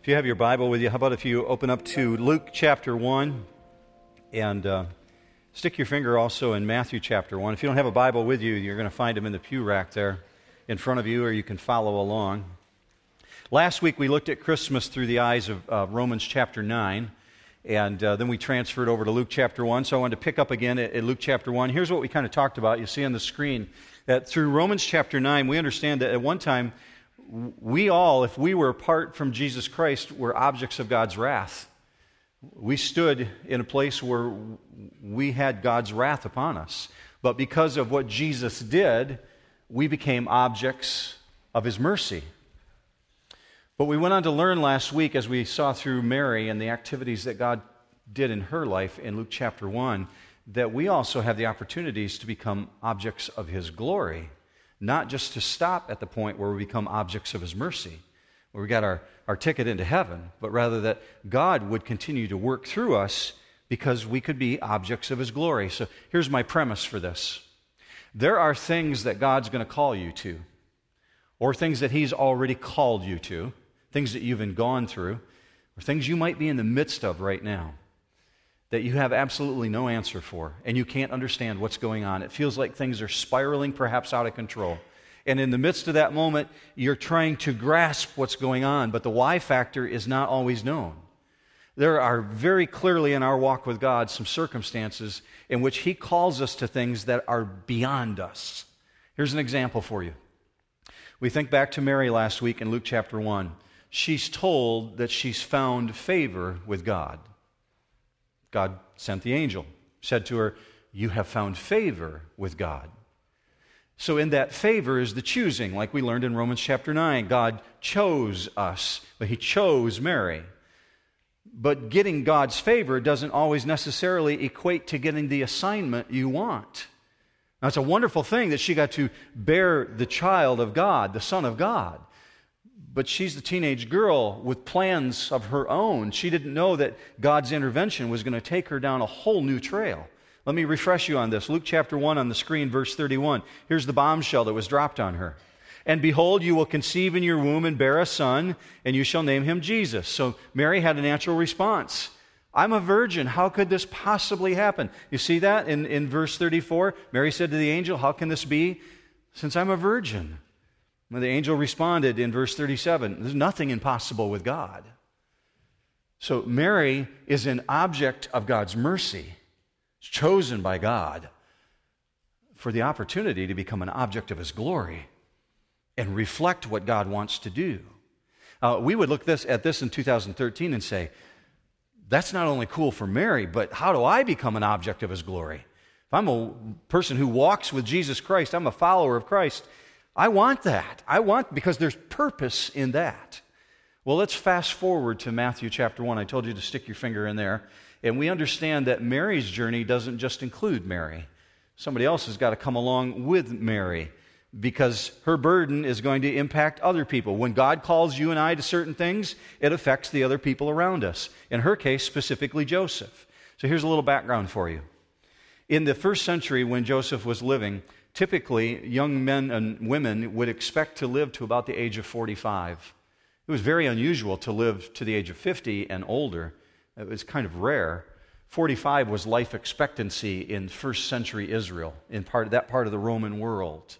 If you have your Bible with you, how about if you open up to Luke chapter 1 and uh, stick your finger also in Matthew chapter 1. If you don't have a Bible with you, you're going to find them in the pew rack there in front of you, or you can follow along. Last week we looked at Christmas through the eyes of uh, Romans chapter 9, and uh, then we transferred over to Luke chapter 1. So I wanted to pick up again at, at Luke chapter 1. Here's what we kind of talked about. You see on the screen that through Romans chapter 9, we understand that at one time, we all, if we were apart from Jesus Christ, were objects of God's wrath. We stood in a place where we had God's wrath upon us. But because of what Jesus did, we became objects of his mercy. But we went on to learn last week, as we saw through Mary and the activities that God did in her life in Luke chapter 1, that we also have the opportunities to become objects of his glory not just to stop at the point where we become objects of His mercy, where we got our, our ticket into heaven, but rather that God would continue to work through us because we could be objects of His glory. So here's my premise for this there are things that God's going to call you to, or things that He's already called you to, things that you've been gone through, or things you might be in the midst of right now that you have absolutely no answer for, and you can't understand what's going on. It feels like things are spiraling, perhaps out of control. And in the midst of that moment, you're trying to grasp what's going on, but the why factor is not always known. There are very clearly in our walk with God some circumstances in which He calls us to things that are beyond us. Here's an example for you. We think back to Mary last week in Luke chapter 1. She's told that she's found favor with God. God sent the angel, said to her, You have found favor with God. So, in that favor is the choosing, like we learned in Romans chapter 9. God chose us, but He chose Mary. But getting God's favor doesn't always necessarily equate to getting the assignment you want. Now, it's a wonderful thing that she got to bear the child of God, the Son of God but she's the teenage girl with plans of her own. She didn't know that God's intervention was going to take her down a whole new trail. Let me refresh you on this. Luke chapter 1 on the screen, verse 31. Here's the bombshell that was dropped on her. And behold, you will conceive in your womb and bear a son, and you shall name him Jesus. So Mary had a natural response. I'm a virgin. How could this possibly happen? You see that in, in verse 34? Mary said to the angel, How can this be since I'm a virgin? The angel responded in verse 37, there's nothing impossible with God. So Mary is an object of God's mercy, chosen by God for the opportunity to become an object of his glory and reflect what God wants to do. Uh, we would look this, at this in 2013 and say, that's not only cool for Mary, but how do I become an object of his glory? If I'm a person who walks with Jesus Christ, I'm a follower of Christ, I want that. I want, because there's purpose in that. Well, let's fast forward to Matthew chapter 1. I told you to stick your finger in there. And we understand that Mary's journey doesn't just include Mary. Somebody else has got to come along with Mary because her burden is going to impact other people. When God calls you and I to certain things, it affects the other people around us. In her case, specifically Joseph. So here's a little background for you. In the first century, when Joseph was living, typically young men and women would expect to live to about the age of 45. It was very unusual to live to the age of 50 and older. It was kind of rare. 45 was life expectancy in first century Israel, in part, that part of the Roman world.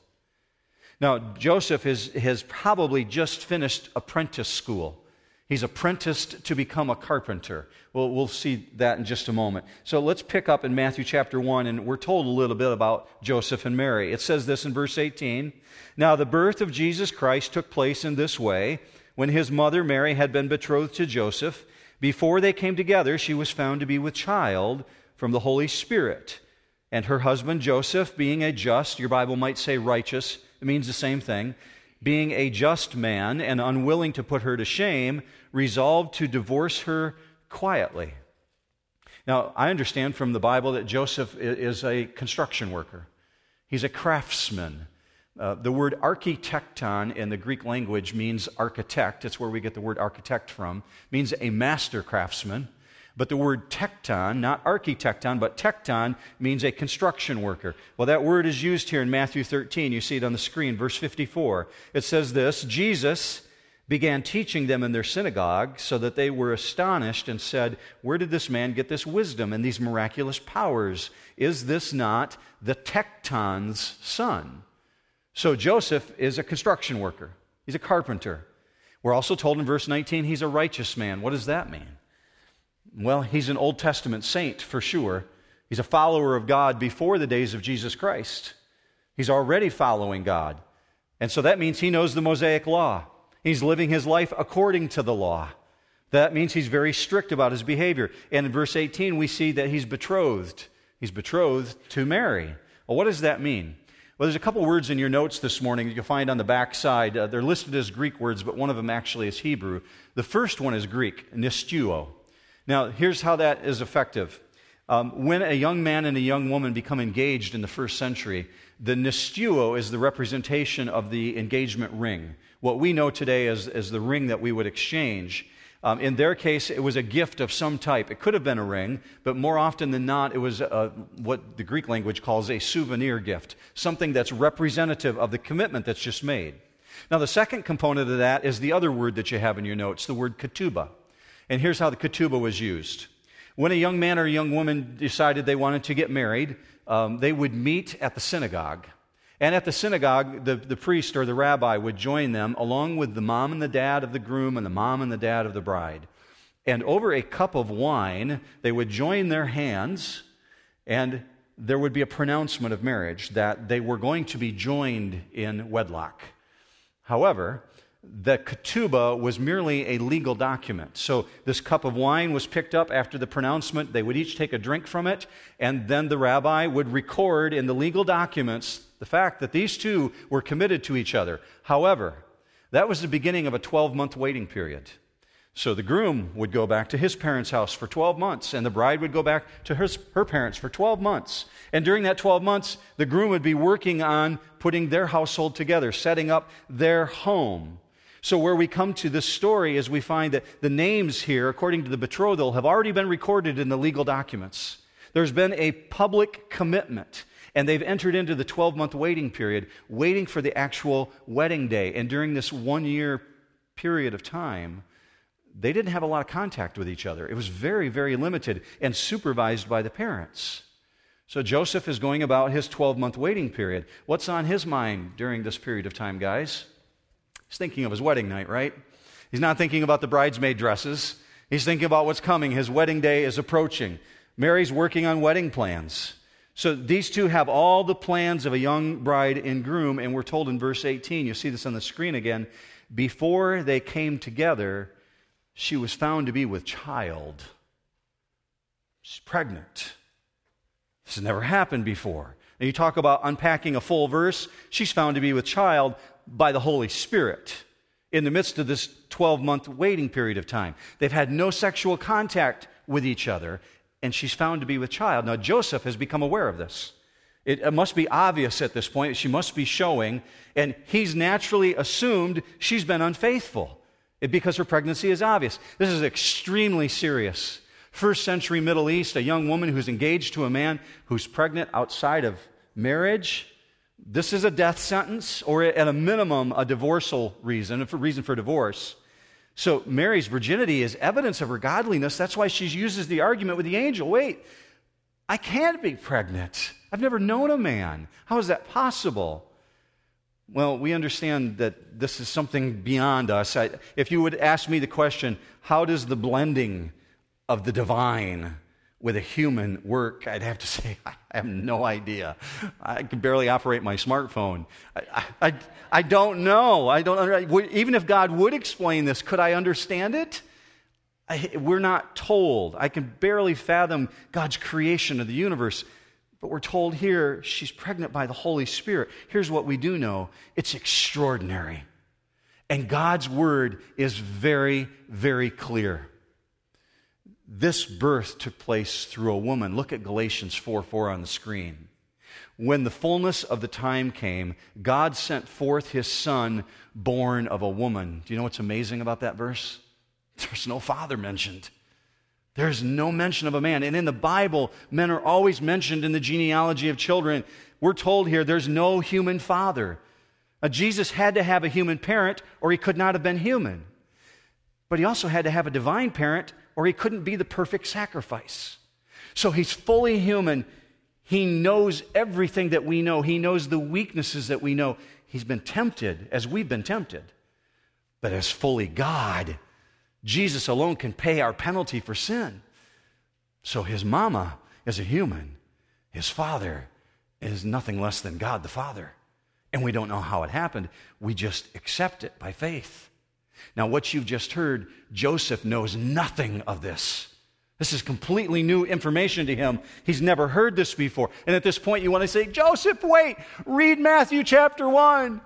Now, Joseph is, has probably just finished apprentice school. He's apprenticed to become a carpenter. Well, we'll see that in just a moment. So let's pick up in Matthew chapter 1, and we're told a little bit about Joseph and Mary. It says this in verse 18 Now, the birth of Jesus Christ took place in this way. When his mother Mary had been betrothed to Joseph, before they came together, she was found to be with child from the Holy Spirit. And her husband Joseph, being a just, your Bible might say righteous, it means the same thing, being a just man and unwilling to put her to shame, resolved to divorce her quietly. Now, I understand from the Bible that Joseph is a construction worker, he's a craftsman. Uh, the word architecton in the Greek language means architect. It's where we get the word architect from. It means a master craftsman. But the word tecton, not architecton, but tecton, means a construction worker. Well, that word is used here in Matthew 13. You see it on the screen, verse 54. It says this Jesus, began teaching them in their synagogue so that they were astonished and said, Where did this man get this wisdom and these miraculous powers? Is this not the Tecton's son? So Joseph is a construction worker, he's a carpenter. We're also told in verse 19 he's a righteous man. What does that mean? Well, he's an Old Testament saint for sure. He's a follower of God before the days of Jesus Christ. He's already following God. And so that means he knows the Mosaic law. He's living his life according to the law. That means he's very strict about his behavior. And in verse 18, we see that he's betrothed. He's betrothed to Mary. Well, what does that mean? Well, there's a couple words in your notes this morning that you'll find on the back side. Uh, they're listed as Greek words, but one of them actually is Hebrew. The first one is Greek, nistuo. Now, here's how that is effective. Um, when a young man and a young woman become engaged in the first century, the nistuo is the representation of the engagement ring what we know today as, as the ring that we would exchange. Um, in their case, it was a gift of some type. It could have been a ring, but more often than not, it was a, what the Greek language calls a souvenir gift, something that's representative of the commitment that's just made. Now, the second component of that is the other word that you have in your notes, the word ketubah. And here's how the ketubah was used. When a young man or a young woman decided they wanted to get married, um, they would meet at the synagogue. And at the synagogue, the, the priest or the rabbi would join them along with the mom and the dad of the groom and the mom and the dad of the bride. And over a cup of wine, they would join their hands, and there would be a pronouncement of marriage that they were going to be joined in wedlock. However, the ketubah was merely a legal document. So this cup of wine was picked up after the pronouncement. They would each take a drink from it, and then the rabbi would record in the legal documents the fact that these two were committed to each other. However, that was the beginning of a 12 month waiting period. So the groom would go back to his parents' house for 12 months, and the bride would go back to her, her parents for 12 months. And during that 12 months, the groom would be working on putting their household together, setting up their home. So, where we come to this story is we find that the names here, according to the betrothal, have already been recorded in the legal documents. There's been a public commitment, and they've entered into the 12 month waiting period, waiting for the actual wedding day. And during this one year period of time, they didn't have a lot of contact with each other. It was very, very limited and supervised by the parents. So Joseph is going about his 12 month waiting period. What's on his mind during this period of time, guys? He's thinking of his wedding night, right? He's not thinking about the bridesmaid dresses. He's thinking about what's coming. His wedding day is approaching. Mary's working on wedding plans. So these two have all the plans of a young bride and groom, and we're told in verse 18, you see this on the screen again, before they came together, she was found to be with child. She's pregnant. This has never happened before. And you talk about unpacking a full verse, she's found to be with child by the Holy Spirit in the midst of this 12 month waiting period of time. They've had no sexual contact with each other, and she's found to be with child. Now, Joseph has become aware of this. It, must be obvious at this point. She must be showing, and he's naturally assumed she's been unfaithful eh, because her pregnancy is obvious. This is extremely serious. First century Middle East, a young woman who's engaged to a man who's pregnant outside of marriage this is a death sentence, or at a minimum, a divorcial reason, a reason for divorce. So Mary's virginity is evidence of her godliness. That's why she uses the argument with the angel wait, I can't be pregnant. I've never known a man. How is that possible? Well, we understand that this is something beyond us. I, if you would ask me the question, how does the blending of the divine with a human work, I'd have to say, I have no idea. I can barely operate my smartphone. I, I, I don't know. I don't, even if God would explain this, could I understand it? I, we're not told. I can barely fathom God's creation of the universe. But we're told here she's pregnant by the Holy Spirit. Here's what we do know it's extraordinary. And God's word is very, very clear. This birth took place through a woman. Look at Galatians 4 4 on the screen. When the fullness of the time came, God sent forth his son, born of a woman. Do you know what's amazing about that verse? There's no father mentioned. There's no mention of a man. And in the Bible, men are always mentioned in the genealogy of children. We're told here there's no human father. Uh, Jesus had to have a human parent or he could not have been human. But he also had to have a divine parent or he couldn't be the perfect sacrifice. So he's fully human. He knows everything that we know, he knows the weaknesses that we know. He's been tempted as we've been tempted. But as fully God, Jesus alone can pay our penalty for sin. So his mama is a human, his father is nothing less than God the Father. And we don't know how it happened. We just accept it by faith. Now, what you've just heard, Joseph knows nothing of this. This is completely new information to him. He's never heard this before. And at this point, you want to say, Joseph, wait, read Matthew chapter 1.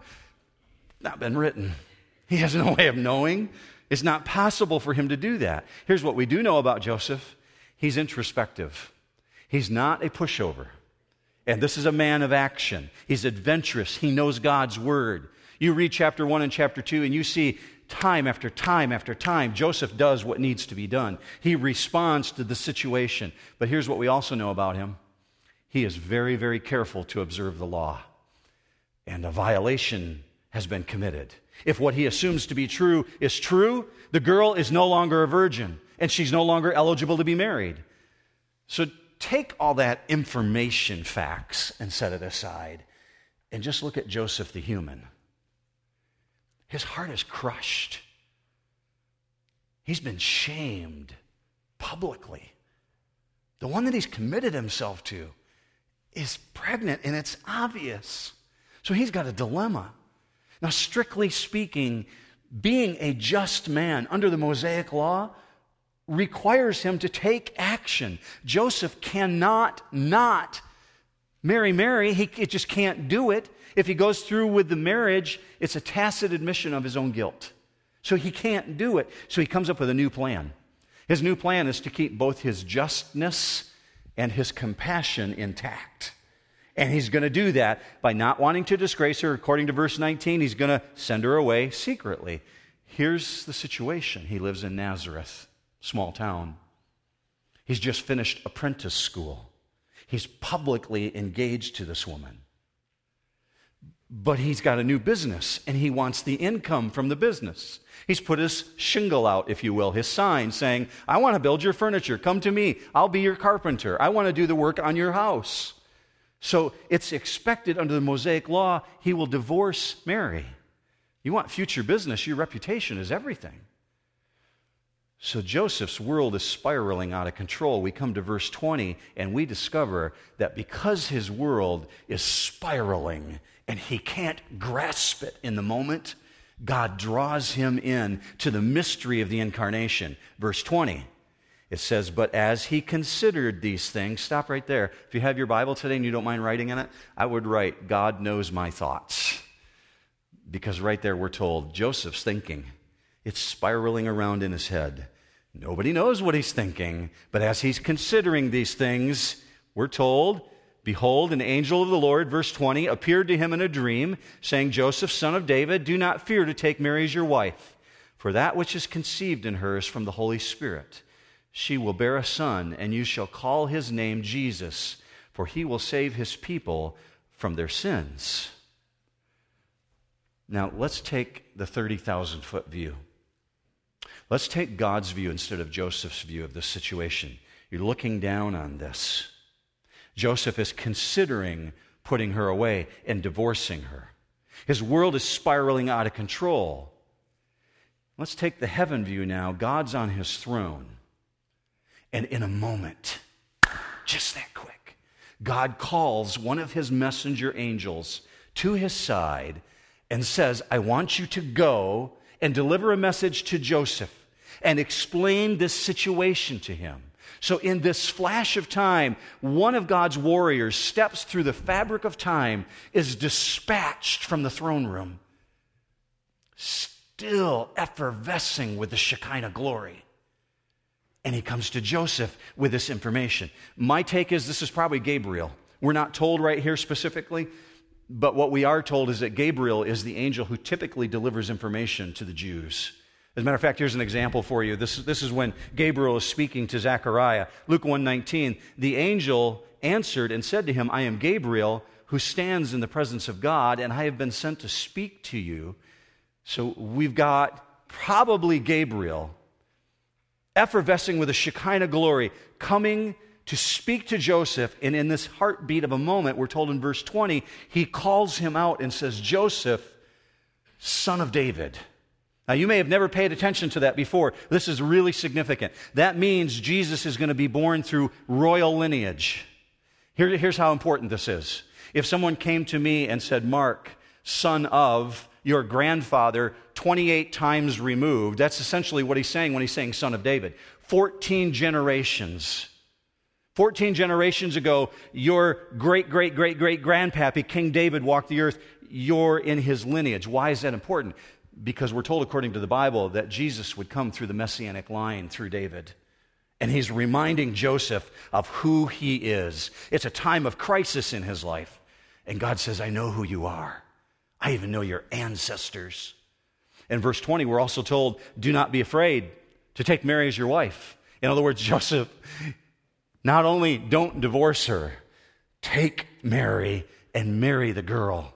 Not been written. He has no way of knowing. It's not possible for him to do that. Here's what we do know about Joseph he's introspective, he's not a pushover. And this is a man of action. He's adventurous. He knows God's word. You read chapter 1 and chapter 2, and you see time after time after time, Joseph does what needs to be done. He responds to the situation. But here's what we also know about him he is very, very careful to observe the law. And a violation has been committed. If what he assumes to be true is true, the girl is no longer a virgin and she's no longer eligible to be married. So take all that information facts and set it aside and just look at Joseph the human. His heart is crushed. He's been shamed publicly. The one that he's committed himself to is pregnant and it's obvious. So he's got a dilemma. Now, strictly speaking, being a just man under the Mosaic law requires him to take action. Joseph cannot not marry Mary. He just can't do it. If he goes through with the marriage, it's a tacit admission of his own guilt. So he can't do it. So he comes up with a new plan. His new plan is to keep both his justness and his compassion intact. And he's going to do that by not wanting to disgrace her. According to verse 19, he's going to send her away secretly. Here's the situation he lives in Nazareth small town. He's just finished apprentice school. He's publicly engaged to this woman. But he's got a new business and he wants the income from the business. He's put his shingle out, if you will, his sign saying, I want to build your furniture. Come to me. I'll be your carpenter. I want to do the work on your house. So it's expected under the Mosaic law he will divorce Mary. You want future business, your reputation is everything. So Joseph's world is spiraling out of control. We come to verse 20 and we discover that because his world is spiraling and he can't grasp it in the moment, God draws him in to the mystery of the incarnation. Verse 20. It says, But as he considered these things, stop right there. If you have your Bible today and you don't mind writing in it, I would write, God knows my thoughts. Because right there we're told Joseph's thinking. It's spiraling around in his head. Nobody knows what he's thinking, but as he's considering these things, we're told, Behold, an angel of the Lord, verse 20, appeared to him in a dream, saying, Joseph, son of David, do not fear to take Mary as your wife, for that which is conceived in her is from the Holy Spirit. She will bear a son, and you shall call his name Jesus, for he will save his people from their sins. Now, let's take the 30,000 foot view. Let's take God's view instead of Joseph's view of this situation. You're looking down on this. Joseph is considering putting her away and divorcing her. His world is spiraling out of control. Let's take the heaven view now. God's on his throne. And in a moment, just that quick, God calls one of his messenger angels to his side and says, I want you to go and deliver a message to Joseph and explain this situation to him. So, in this flash of time, one of God's warriors steps through the fabric of time, is dispatched from the throne room, still effervescing with the Shekinah glory. And he comes to Joseph with this information. My take is this is probably Gabriel. We're not told right here specifically, but what we are told is that Gabriel is the angel who typically delivers information to the Jews. As a matter of fact, here's an example for you. This, this is when Gabriel is speaking to Zechariah. Luke 119, the angel answered and said to him, I am Gabriel, who stands in the presence of God, and I have been sent to speak to you. So we've got probably Gabriel effervescing with a Shekinah glory, coming to speak to Joseph. And in this heartbeat of a moment, we're told in verse 20, he calls him out and says, Joseph, son of David. Now, you may have never paid attention to that before. This is really significant. That means Jesus is going to be born through royal lineage. Here, here's how important this is. If someone came to me and said, Mark, son of your grandfather 28 times removed, that's essentially what he's saying when he's saying son of David. 14 generations. 14 generations ago, your great, great, great, great grandpappy, King David, walked the earth. You're in his lineage. Why is that important? Because we're told, according to the Bible, that Jesus would come through the messianic line through David. And he's reminding Joseph of who he is. It's a time of crisis in his life. And God says, I know who you are. I even know your ancestors. In verse 20, we're also told, do not be afraid to take Mary as your wife. In other words, Joseph, not only don't divorce her, take Mary and marry the girl.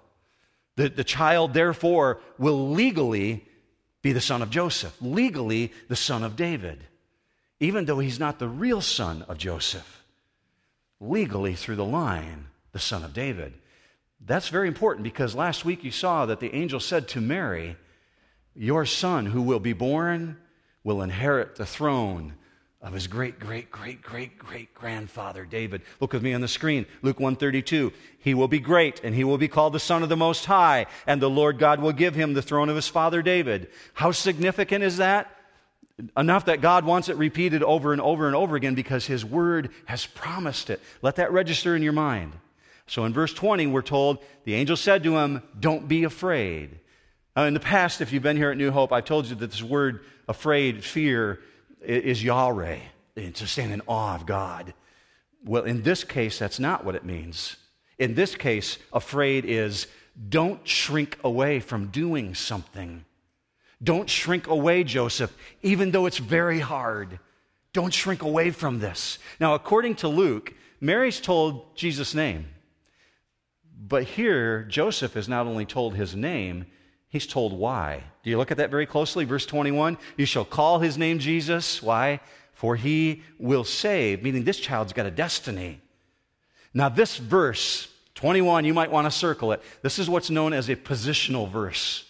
The, the child, therefore, will legally be the son of Joseph, legally the son of David, even though he's not the real son of Joseph, legally through the line, the son of David. That's very important because last week you saw that the angel said to Mary, Your son who will be born will inherit the throne of his great great great great great grandfather David. Look with me on the screen. Luke 132. He will be great and he will be called the son of the most high and the Lord God will give him the throne of his father David. How significant is that? Enough that God wants it repeated over and over and over again because his word has promised it. Let that register in your mind. So in verse 20, we're told the angel said to him, Don't be afraid. Now, in the past, if you've been here at New Hope, I've told you that this word afraid, fear, is Yahweh, to stand in awe of God. Well, in this case, that's not what it means. In this case, afraid is don't shrink away from doing something. Don't shrink away, Joseph, even though it's very hard. Don't shrink away from this. Now, according to Luke, Mary's told Jesus' name. But here, Joseph is not only told his name, He's told why. Do you look at that very closely? Verse 21 You shall call his name Jesus. Why? For he will save, meaning this child's got a destiny. Now, this verse, 21, you might want to circle it. This is what's known as a positional verse.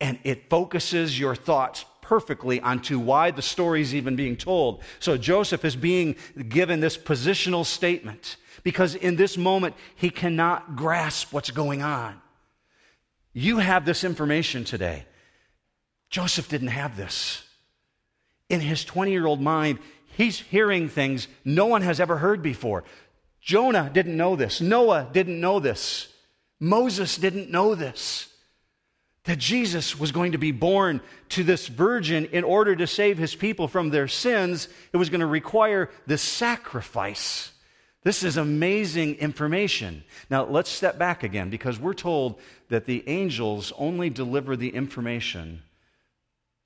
And it focuses your thoughts perfectly onto why the story is even being told. So Joseph is being given this positional statement because in this moment he cannot grasp what's going on. You have this information today. Joseph didn't have this. In his 20 year old mind, he's hearing things no one has ever heard before. Jonah didn't know this. Noah didn't know this. Moses didn't know this. That Jesus was going to be born to this virgin in order to save his people from their sins. It was going to require this sacrifice. This is amazing information. Now, let's step back again because we're told that the angels only deliver the information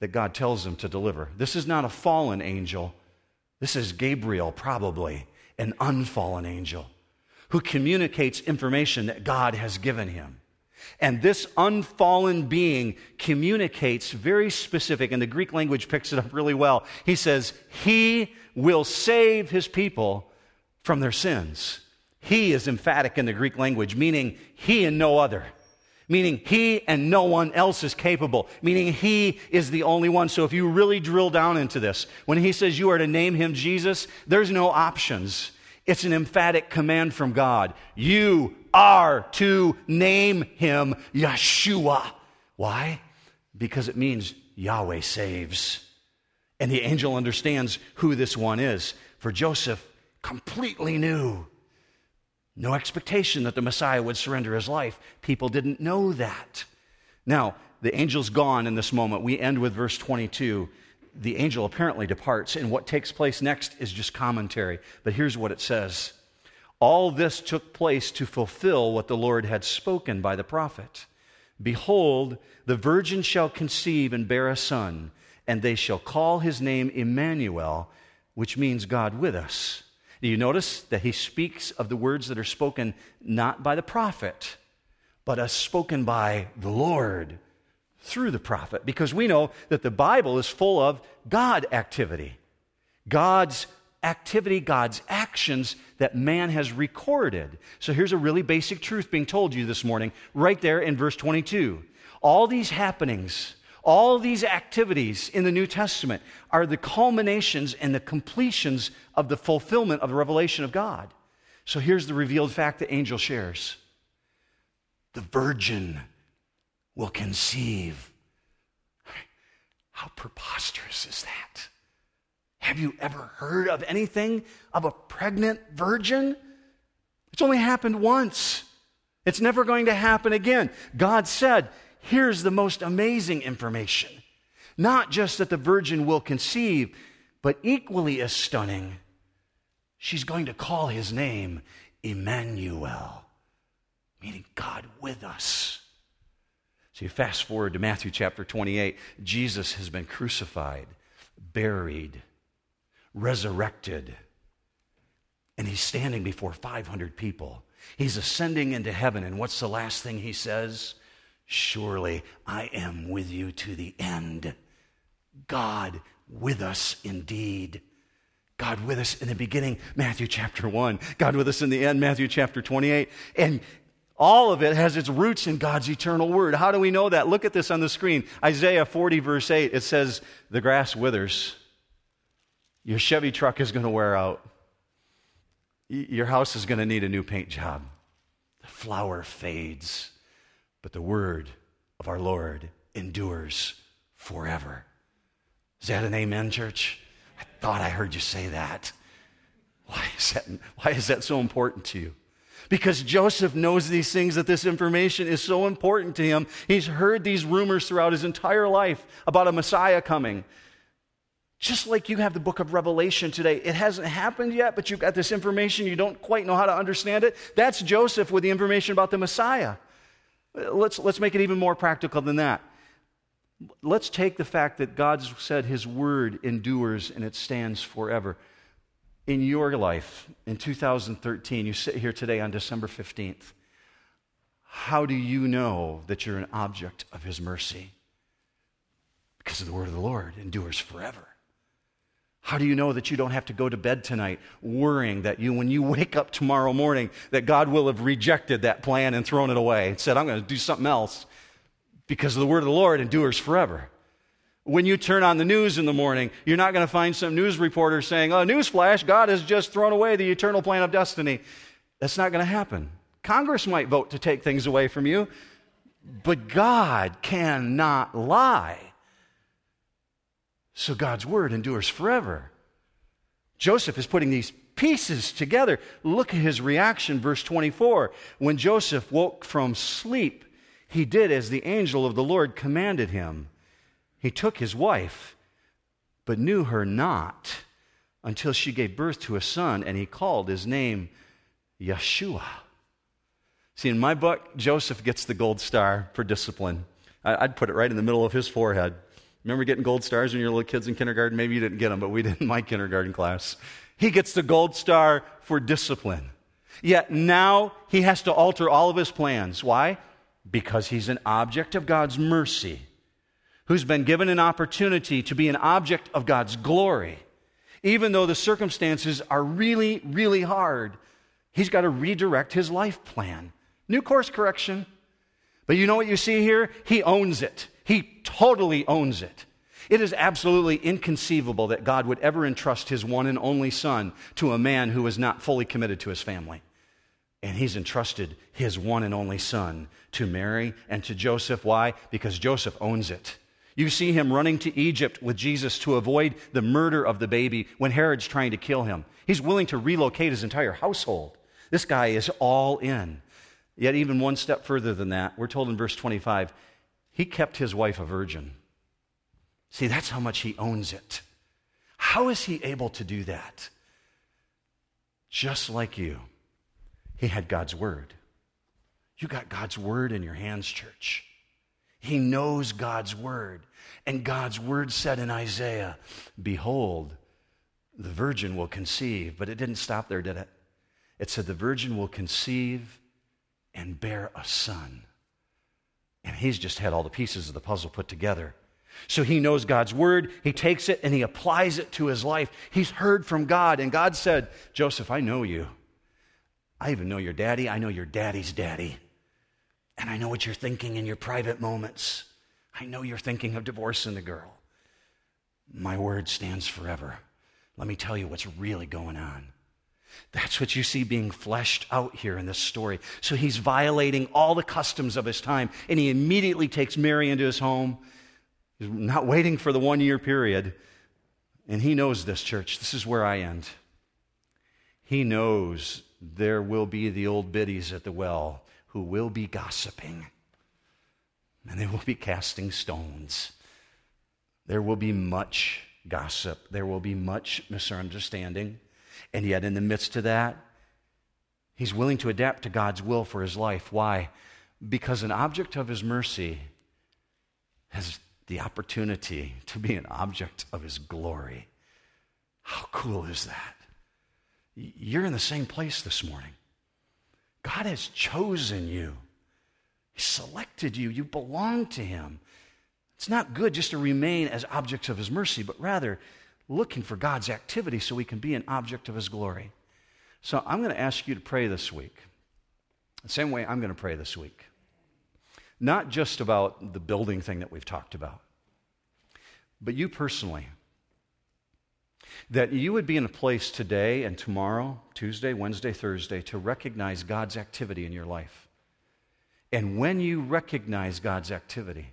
that God tells them to deliver. This is not a fallen angel. This is Gabriel, probably an unfallen angel who communicates information that God has given him. And this unfallen being communicates very specific, and the Greek language picks it up really well. He says, He will save his people from their sins. He is emphatic in the Greek language, meaning he and no other. Meaning he and no one else is capable. Meaning he is the only one. So if you really drill down into this, when he says you are to name him Jesus, there's no options. It's an emphatic command from God. You are to name him Yeshua. Why? Because it means Yahweh saves. And the angel understands who this one is. For Joseph, completely new. No expectation that the Messiah would surrender his life. People didn't know that. Now, the angel's gone in this moment. We end with verse 22. The angel apparently departs, and what takes place next is just commentary. But here's what it says All this took place to fulfill what the Lord had spoken by the prophet. Behold, the virgin shall conceive and bear a son, and they shall call his name Emmanuel, which means God with us. Do you notice that he speaks of the words that are spoken not by the prophet, but as spoken by the Lord through the prophet? Because we know that the Bible is full of God activity, God's activity, God's actions that man has recorded. So here's a really basic truth being told you this morning, right there in verse 22. All these happenings, all these activities in the New Testament are the culminations and the completions of the fulfillment of the revelation of God. So here's the revealed fact that angel shares the virgin will conceive. How preposterous is that? Have you ever heard of anything of a pregnant virgin? It's only happened once. It's never going to happen again. God said, here's the most amazing information. Not just that the virgin will conceive, but equally as stunning, she's going to call his name Emmanuel, meaning God with us. So you fast forward to Matthew chapter 28. Jesus has been crucified, buried, resurrected, and he's standing before 500 people. He's ascending into heaven, and what's the last thing he says? Surely I am with you to the end. God with us indeed. God with us in the beginning, Matthew chapter 1. God with us in the end, Matthew chapter 28. And all of it has its roots in God's eternal word. How do we know that? Look at this on the screen. Isaiah 40, verse 8. It says, The grass withers, your Chevy truck is going to wear out. Your house is going to need a new paint job. The flower fades, but the word of our Lord endures forever. Is that an amen, church? I thought I heard you say that. Why is that, why is that so important to you? Because Joseph knows these things, that this information is so important to him. He's heard these rumors throughout his entire life about a Messiah coming. Just like you have the book of Revelation today, it hasn't happened yet, but you've got this information, you don't quite know how to understand it. That's Joseph with the information about the Messiah. Let's, let's make it even more practical than that. Let's take the fact that God said his word endures and it stands forever. In your life, in 2013, you sit here today on December 15th. How do you know that you're an object of his mercy? Because the word of the Lord endures forever. How do you know that you don't have to go to bed tonight worrying that you, when you wake up tomorrow morning, that God will have rejected that plan and thrown it away and said, I'm going to do something else because of the word of the Lord endures forever. When you turn on the news in the morning, you're not going to find some news reporter saying, Oh, newsflash, God has just thrown away the eternal plan of destiny. That's not going to happen. Congress might vote to take things away from you, but God cannot lie. So God's word endures forever. Joseph is putting these pieces together. Look at his reaction, verse 24. When Joseph woke from sleep, he did as the angel of the Lord commanded him. He took his wife, but knew her not until she gave birth to a son, and he called his name Yeshua. See, in my book, Joseph gets the gold star for discipline. I'd put it right in the middle of his forehead. Remember getting gold stars when you were little kids in kindergarten? Maybe you didn't get them, but we did in my kindergarten class. He gets the gold star for discipline. Yet now he has to alter all of his plans. Why? Because he's an object of God's mercy, who's been given an opportunity to be an object of God's glory. Even though the circumstances are really, really hard, he's got to redirect his life plan. New course correction. But you know what you see here? He owns it. He totally owns it. It is absolutely inconceivable that God would ever entrust his one and only son to a man who is not fully committed to his family. And he's entrusted his one and only son to Mary and to Joseph. Why? Because Joseph owns it. You see him running to Egypt with Jesus to avoid the murder of the baby when Herod's trying to kill him. He's willing to relocate his entire household. This guy is all in. Yet, even one step further than that, we're told in verse 25, he kept his wife a virgin. See, that's how much he owns it. How is he able to do that? Just like you, he had God's word. You got God's word in your hands, church. He knows God's word. And God's word said in Isaiah Behold, the virgin will conceive. But it didn't stop there, did it? It said, the virgin will conceive and bear a son. And he's just had all the pieces of the puzzle put together. So he knows God's word, he takes it and he applies it to his life. He's heard from God, and God said, Joseph, I know you. I even know your daddy. I know your daddy's daddy. And I know what you're thinking in your private moments. I know you're thinking of divorcing the girl. My word stands forever. Let me tell you what's really going on. That's what you see being fleshed out here in this story. So he's violating all the customs of his time, and he immediately takes Mary into his home. He's not waiting for the one year period. And he knows this, church. This is where I end. He knows there will be the old biddies at the well who will be gossiping, and they will be casting stones. There will be much gossip, there will be much misunderstanding. And yet, in the midst of that, he's willing to adapt to God's will for his life. Why? Because an object of his mercy has the opportunity to be an object of his glory. How cool is that? You're in the same place this morning. God has chosen you, He selected you, you belong to Him. It's not good just to remain as objects of His mercy, but rather looking for God's activity so we can be an object of His glory. So I'm going to ask you to pray this week. The same way I'm going to pray this week. Not just about the building thing that we've talked about, but you personally. That you would be in a place today and tomorrow, Tuesday, Wednesday, Thursday, to recognize God's activity in your life. And when you recognize God's activity,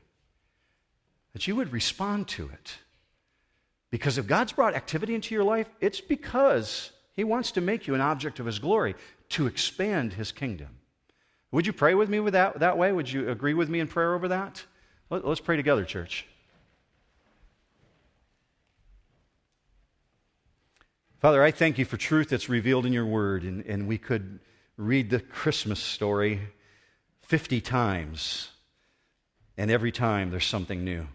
that you would respond to it. Because if God's brought activity into your life, it's because He wants to make you an object of His glory to expand His kingdom. Would you pray with me with that, that way? Would you agree with me in prayer over that? Let, let's pray together, church. Father, I thank you for truth that's revealed in your word, and, and we could read the Christmas story 50 times, and every time there's something new.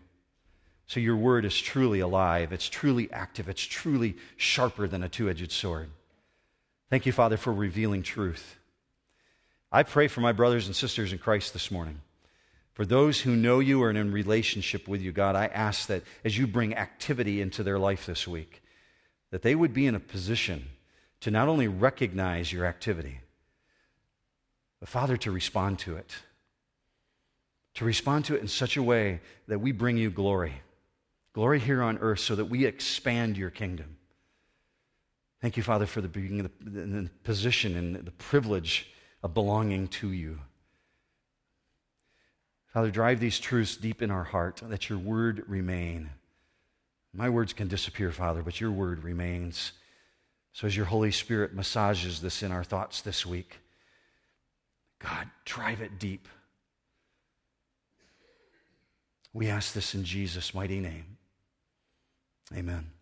So your word is truly alive, it's truly active, it's truly sharper than a two edged sword. Thank you, Father, for revealing truth. I pray for my brothers and sisters in Christ this morning. For those who know you and in relationship with you, God, I ask that as you bring activity into their life this week, that they would be in a position to not only recognize your activity, but Father, to respond to it. To respond to it in such a way that we bring you glory. Glory here on earth so that we expand your kingdom. Thank you, Father, for the being in the, the position and the privilege of belonging to you. Father, drive these truths deep in our heart that your word remain. My words can disappear, Father, but your word remains. So as your Holy Spirit massages this in our thoughts this week, God, drive it deep. We ask this in Jesus' mighty name. Amen.